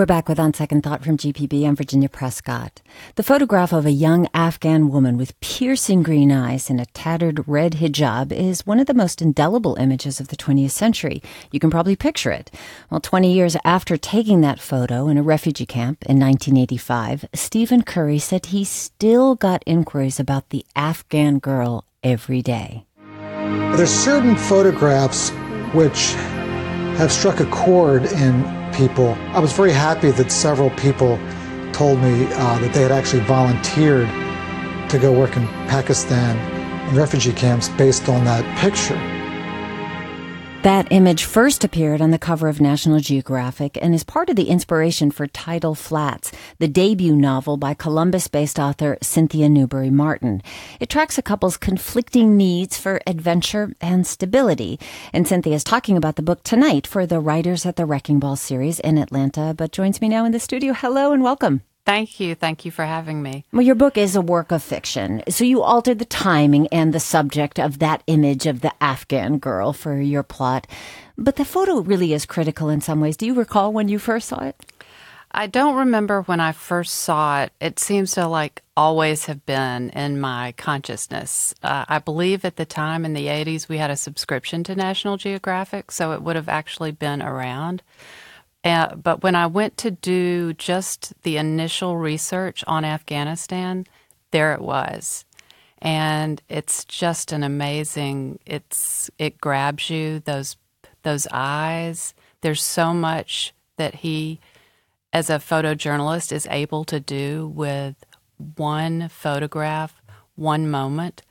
We're back with On Second Thought from GPB. I'm Virginia Prescott. The photograph of a young Afghan woman with piercing green eyes and a tattered red hijab is one of the most indelible images of the 20th century. You can probably picture it. Well, 20 years after taking that photo in a refugee camp in 1985, Steve McCurry said he still got inquiries about the Afghan girl every day. There's certain photographs which have struck a chord in people. I was very happy that several people told me uh, that they had actually volunteered to go work in Pakistan in refugee camps based on that picture. That image first appeared on the cover of National Geographic and is part of the inspiration for Tidal Flats, the debut novel by Columbus based author Cynthia Newberry Martin. It tracks a couple's conflicting needs for adventure and stability. And Cynthia is talking about the book tonight for the Writers at the Wrecking Ball series in Atlanta, but joins me now in the studio. Hello and welcome. Thank you. Thank you for having me. Well, your book is a work of fiction. So you altered the timing and the subject of that image of the Afghan girl for your plot. But the photo really is critical in some ways. Do you recall when you first saw it? I don't remember when I first saw it. It seems to like always have been in my consciousness. Uh, I believe at the time in the 80s we had a subscription to National Geographic, so it would have actually been around. Uh, but when I went to do just the initial research on Afghanistan, there it was. And it's just an amazing it's it grabs you those those eyes. There's so much that he as a photojournalist is able to do with one photograph, one moment.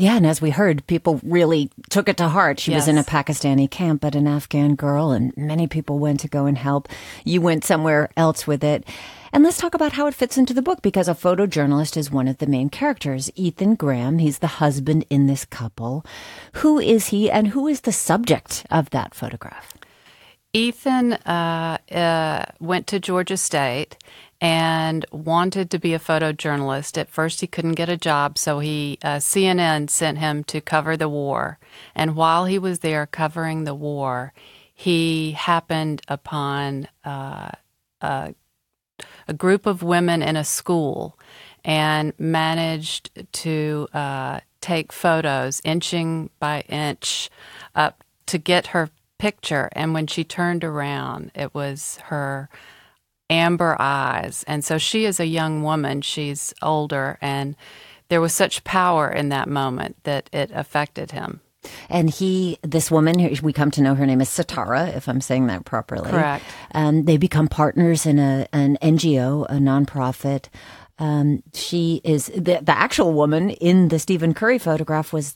Yeah, and as we heard, people really took it to heart. She yes. was in a Pakistani camp, but an Afghan girl, and many people went to go and help. You went somewhere else with it. And let's talk about how it fits into the book because a photojournalist is one of the main characters. Ethan Graham, he's the husband in this couple. Who is he and who is the subject of that photograph? Ethan uh, uh, went to Georgia State and wanted to be a photojournalist. At first, he couldn't get a job, so he uh, CNN sent him to cover the war. And while he was there covering the war, he happened upon uh, a, a, group of women in a school and managed to uh, take photos, inching by inch, up to get her picture. And when she turned around, it was her amber eyes. And so she is a young woman, she's older, and there was such power in that moment that it affected him. And he, this woman, we come to know her name is Satara, if I'm saying that properly. Correct. And they become partners in a, an NGO, a nonprofit um, she is the, the actual woman in the Steve McCurry photograph was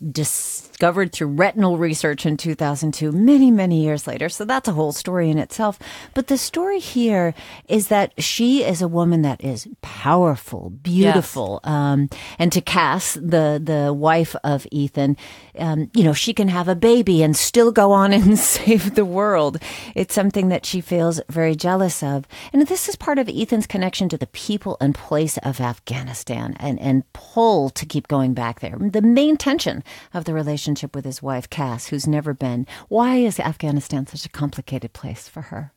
discovered through retinal research in 2002, many, many years later. So that's a whole story in itself. But the story here is that she is a woman that is powerful, beautiful. Yes. Um, and to Cass, the, the wife of Ethan, um, you know, she can have a baby and still go on and save the world. It's something that she feels very jealous of. And this is part of Ethan's connection to the people and place of Afghanistan and, and pull to keep going back there. The main tension of the relationship with his wife, Cass, who's never been. Why is Afghanistan such a complicated place for her?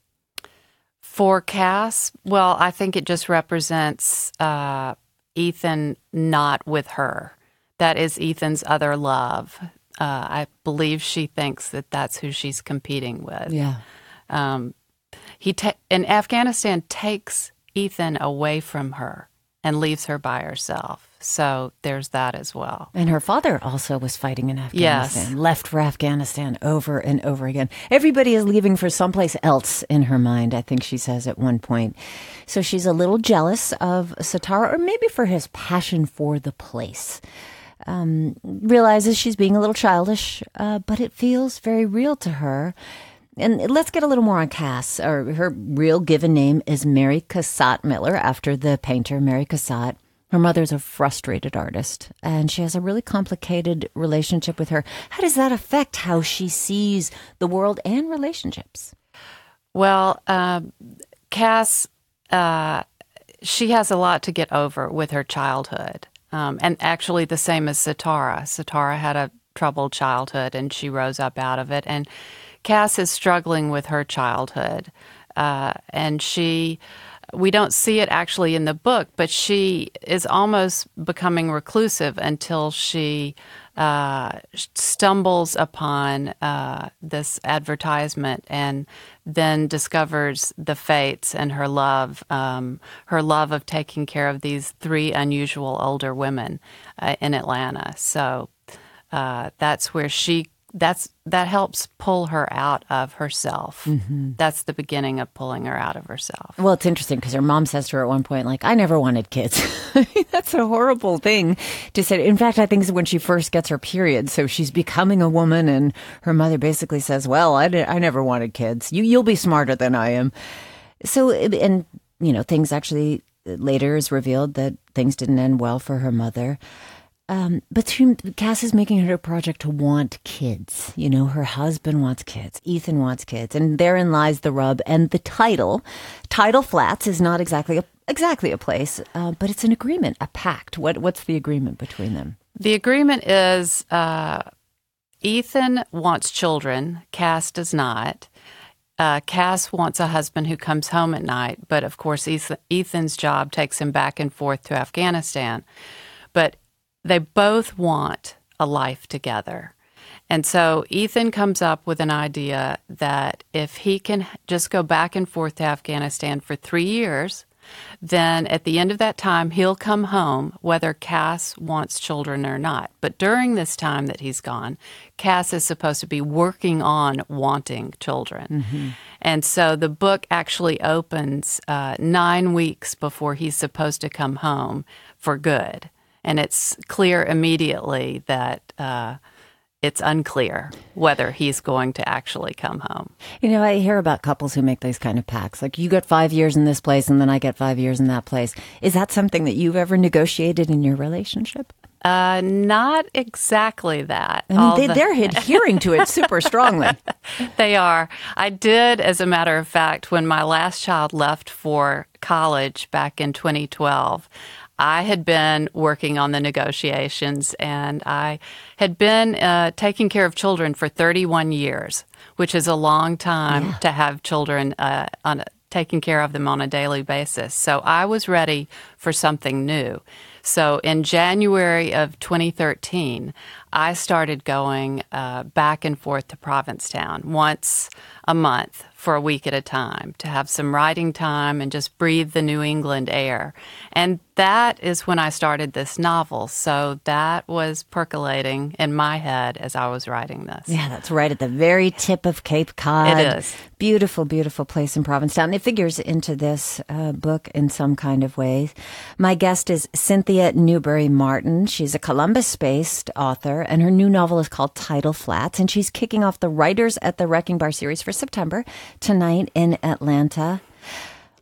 For Cass, well, I think it just represents uh, Ethan not with her that is Ethan's other love. Uh, I believe she thinks that that's who she's competing with. Yeah. Um, he ta- and Afghanistan takes Ethan away from her and leaves her by herself. So there's that as well. And her father also was fighting in Afghanistan, yes. left for Afghanistan over and over again. Everybody is leaving for someplace else in her mind, I think she says at one point. So she's a little jealous of Satara, or maybe for his passion for the place um, realizes she's being a little childish, uh, but it feels very real to her. And let's get a little more on Cass. Or her real given name is Mary Cassatt Miller, after the painter Mary Cassatt. Her mother's a frustrated artist, and she has a really complicated relationship with her. How does that affect how she sees the world and relationships? Well, um, Cass, uh, she has a lot to get over with her childhood. Um, and actually, the same as Satara. Satara had a troubled childhood and she rose up out of it. And Cass is struggling with her childhood. uh, and she we don't see it actually in the book, but she is almost becoming reclusive until she uh, stumbles upon uh, this advertisement and then discovers the fates and her love, um, her love of taking care of these three unusual older women uh, in Atlanta. So uh, that's where she that's that helps pull her out of herself. Mm-hmm. That's the beginning of pulling her out of herself. Well, it's interesting because her mom says to her at one point, like, "I never wanted kids." that's a horrible thing to say. In fact, I think it's when she first gets her period, so she's becoming a woman, and her mother basically says, "Well, I, I never wanted kids. You you'll be smarter than I am." So, and you know, things actually later is revealed that things didn't end well for her mother. Um, but she, Cass is making a project to want kids. You know, her husband wants kids. Ethan wants kids. And therein lies the rub. And the title, Tidal Flats, is not exactly a, exactly a place, uh, but it's an agreement, a pact. What, what's the agreement between them? The agreement is uh, Ethan wants children, Cass does not. Uh, Cass wants a husband who comes home at night, but of course, Ethan's job takes him back and forth to Afghanistan. But they both want a life together. And so Ethan comes up with an idea that if he can just go back and forth to Afghanistan for three years, then at the end of that time, he'll come home whether Cass wants children or not. But during this time that he's gone, Cass is supposed to be working on wanting children. Mm-hmm. And so the book actually opens uh, nine weeks before he's supposed to come home for good and it's clear immediately that uh, it's unclear whether he's going to actually come home. You know, I hear about couples who make these kind of pacts. Like, you get five years in this place, and then I get five years in that place. Is that something that you've ever negotiated in your relationship? Uh, not exactly that. I mean, they, are adhering to it super strongly. they are. I did, as a matter of fact, when my last child left for college back in 2012. I had been working on the negotiations and I had been uh, taking care of children for 31 years, which is a long time yeah. to have children uh, on taking care of them on a daily basis. So I was ready for something new. So in January of 2013, I started going uh, back and forth to Provincetown once a month for a week at a time to have some writing time and just breathe the New England air. And that is when I started this novel. So that was percolating in my head as I was writing this. Yeah, that's right at the very tip of Cape Cod. It is. Beautiful, beautiful place in Provincetown. It figures into this uh, book in some kind of way. My guest is Cynthia Newberry Martin. She's a Columbus based author, and her new novel is called Tidal Flats. And she's kicking off the Writers at the Wrecking Bar series for September tonight in Atlanta.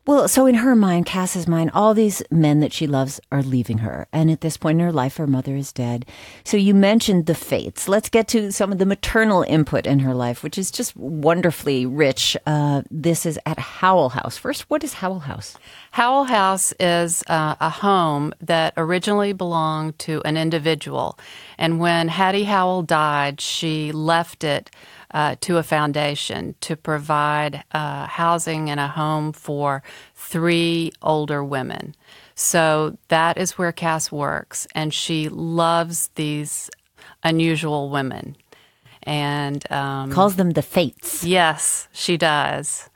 Well, so in her mind, Cass's mind, all these men that she loves are leaving her. And at this point in her life, her mother is dead. So you mentioned the fates. Let's get to some of the maternal input in her life, which is just wonderfully rich. Uh, this is at Howell House. First, what is Howell House? Howell House is uh, a home that originally belonged to an individual. And when Hattie Howell died, she left it uh, to a foundation to provide uh, housing and a home for three older women. So that is where Cass works, and she loves these unusual women and um, calls them the fates. Yes, she does.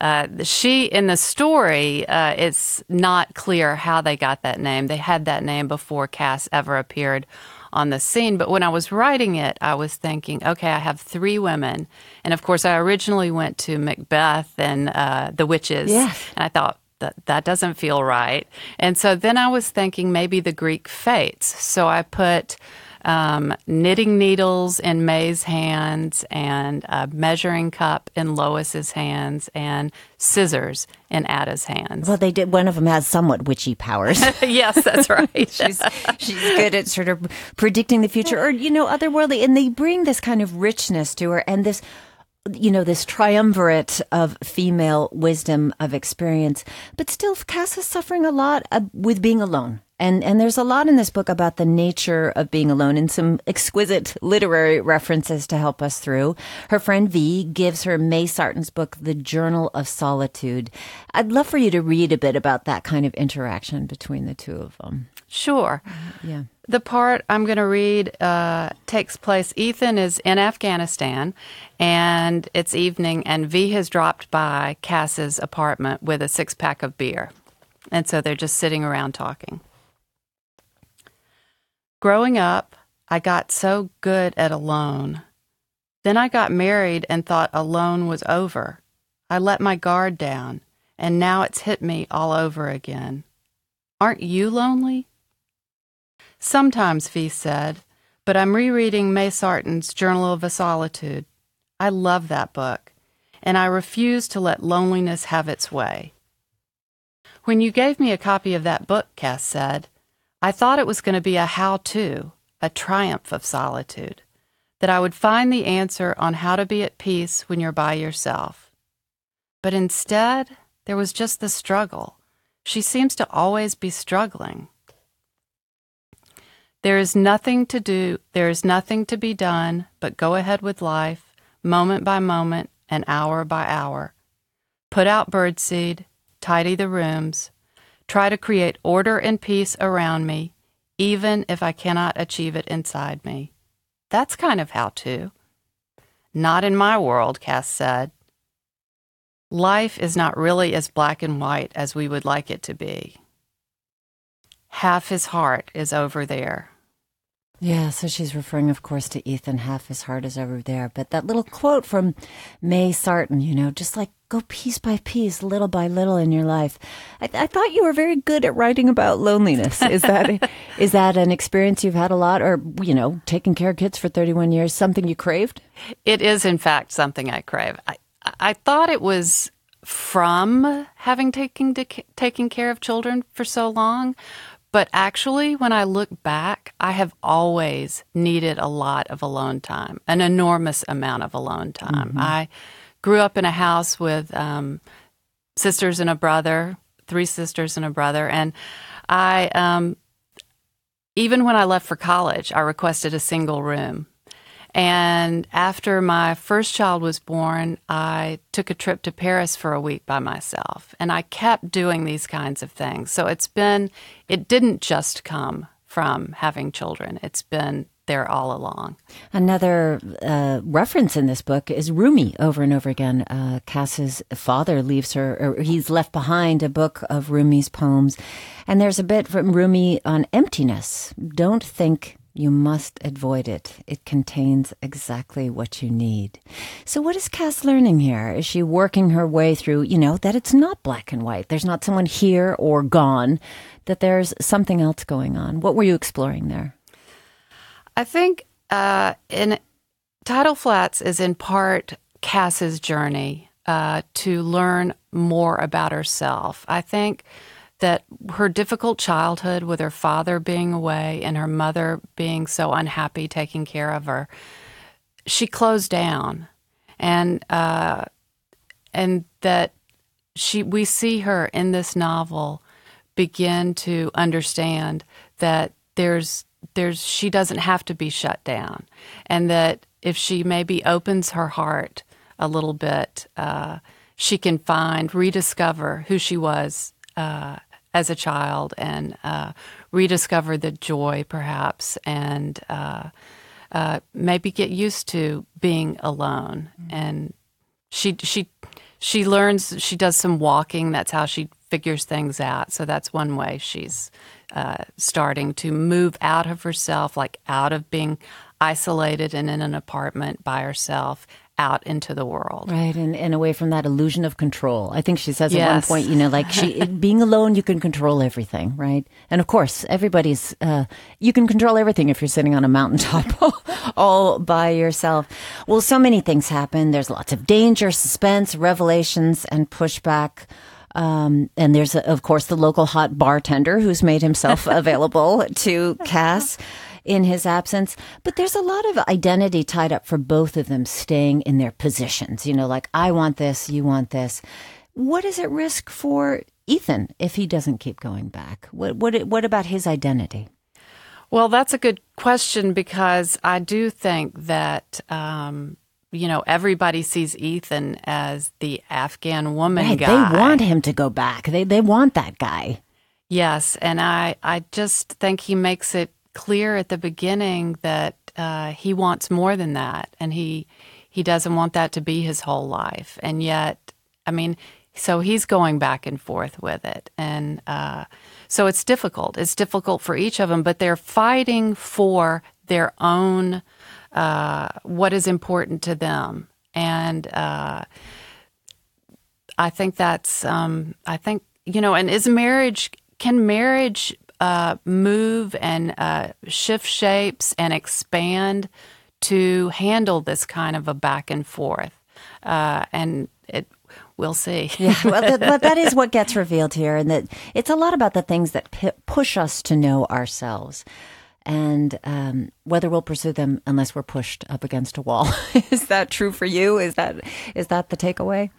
Uh, she in the story, uh, it's not clear how they got that name. They had that name before Cass ever appeared on the scene. But when I was writing it, I was thinking, okay, I have three women. And of course, I originally went to Macbeth and uh, the witches. Yes. And I thought, that, that doesn't feel right. And so then I was thinking maybe the Greek fates. So I put um, knitting needles in May's hands, and a measuring cup in Lois's hands, and scissors in Ada's hands. Well, they did. One of them has somewhat witchy powers. yes, that's right. she's she's good at sort of predicting the future, or you know, otherworldly, and they bring this kind of richness to her, and this you know, this triumvirate of female wisdom of experience, but still Cass is suffering a lot uh, with being alone And and there's a lot in this book about the nature of being alone and some exquisite literary references to help us through. Her friend V gives her May Sarton's book The Journal of Solitude. I'd love for you to read a bit about that kind of interaction between the two of them. Sure. Yeah. The part I'm going to read uh, takes place. Ethan is in Afghanistan, and it's evening, and V has dropped by Cass's apartment with a six pack of beer. And so they're just sitting around talking. Growing up, I got so good at alone. Then I got married and thought alone was over. I let my guard down, and now it's hit me all over again. Aren't you lonely? Sometimes, V said, but I'm rereading May Sarton's Journal of a Solitude. I love that book, and I refuse to let loneliness have its way. When you gave me a copy of that book, Cass said, I thought it was going to be a how to, a triumph of solitude, that I would find the answer on how to be at peace when you're by yourself. But instead, there was just the struggle. She seems to always be struggling. There is nothing to do, there is nothing to be done but go ahead with life, moment by moment and hour by hour. Put out birdseed, tidy the rooms, try to create order and peace around me, even if I cannot achieve it inside me. That's kind of how to. Not in my world, Cass said. Life is not really as black and white as we would like it to be. Half his heart is over there. Yeah, so she's referring, of course, to Ethan. Half his heart is over there. But that little quote from May Sarton, you know, just like go piece by piece, little by little in your life. I, I thought you were very good at writing about loneliness. Is that is that an experience you've had a lot, or you know, taking care of kids for thirty one years, something you craved? It is, in fact, something I crave. I, I thought it was from having taken taking care of children for so long, but actually, when I look back, I have always needed a lot of alone time, an enormous amount of alone time. Mm-hmm. I grew up in a house with um, sisters and a brother, three sisters and a brother, and I, um, even when I left for college, I requested a single room and after my first child was born, I took a trip to Paris for a week by myself. And I kept doing these kinds of things. So it's been, it didn't just come from having children, it's been there all along. Another uh, reference in this book is Rumi over and over again. Uh, Cass's father leaves her, or he's left behind a book of Rumi's poems. And there's a bit from Rumi on emptiness. Don't think you must avoid it. It contains exactly what you need. So, what is Cass learning here? Is she working her way through, you know, that it's not black and white? There's not someone here or gone, that there's something else going on. What were you exploring there? I think uh, in Tidal Flats is in part Cass's journey uh, to learn more about herself. I think that her difficult childhood with her father being away and her mother being so unhappy taking care of her, she closed down, and uh, and that she we see her in this novel begin to understand that there's there's she doesn't have to be shut down, and that if she maybe opens her heart a little bit, uh, she can find rediscover who she was uh, as a child and uh, rediscover the joy, perhaps, and uh, uh, maybe get used to being alone. Mm-hmm. And she she she learns. She does some walking. That's how she figures things out. So that's one way she's uh, starting to move out of herself, like out of being isolated and in an apartment by herself out into the world. Right, and, and away from that illusion of control. I think she says yes. at one point, you know, like she being alone, you can control everything, right? And of course, everybody's uh, you can control everything if you're sitting on a mountaintop all by yourself. Well, so many things happen. There's lots of danger, suspense, revelations, and pushback. Um, and there's, of course, the local hot bartender who's made himself available to Cass in his absence. But there's a lot of identity tied up for both of them staying in their positions. You know, like, I want this, you want this. What is at risk for Ethan if he doesn't keep going back? What what what about his identity? Well, that's a good question because I do think that um, you know everybody sees Ethan as the Afghan woman Right, guy. they want him to go back. They they want that guy. Yes, and I I just think he makes it clear at the beginning that uh, he wants more than that, and he he doesn't want that to be his whole life. And yet, I mean, so he's going back and forth with it, and uh, so it's difficult. It's difficult for each of them, but they're fighting for their own uh, what is important to them, and. Uh, I think that's um, I think you know, and is marriage can marriage uh, move and uh, shift shapes and expand to handle this kind of a back and forth, uh, and it we'll see. Yeah, well, that, but that is what gets revealed here, and that it's a lot about the things that p- push us to know ourselves, and um, whether we'll pursue them unless we're pushed up against a wall. is that true for you? Is that is that the takeaway?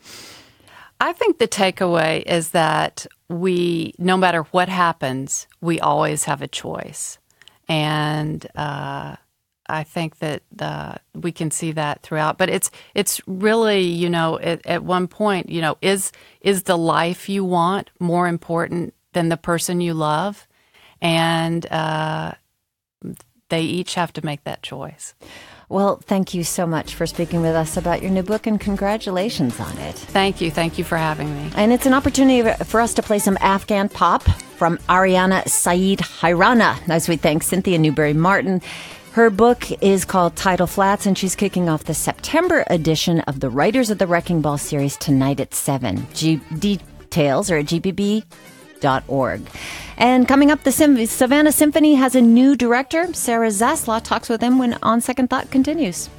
I think the takeaway is that we, no matter what happens, we always have a choice, and uh, I think that uh, we can see that throughout. But it's it's really, you know, at, at one point, you know, is is the life you want more important than the person you love, and uh, they each have to make that choice. Well, thank you so much for speaking with us about your new book, and congratulations on it. Thank you, thank you for having me. And it's an opportunity for us to play some Afghan pop from Ariana Saeed Hirana, as we thank Cynthia Newberry Martin. Her book is called Tidal Flats, and she's kicking off the September edition of the Writers of the Wrecking Ball series tonight at 7. G- details are at gpb.org. And coming up, the Savannah Symphony has a new director. Sarah Zaslaw talks with him when On Second Thought continues.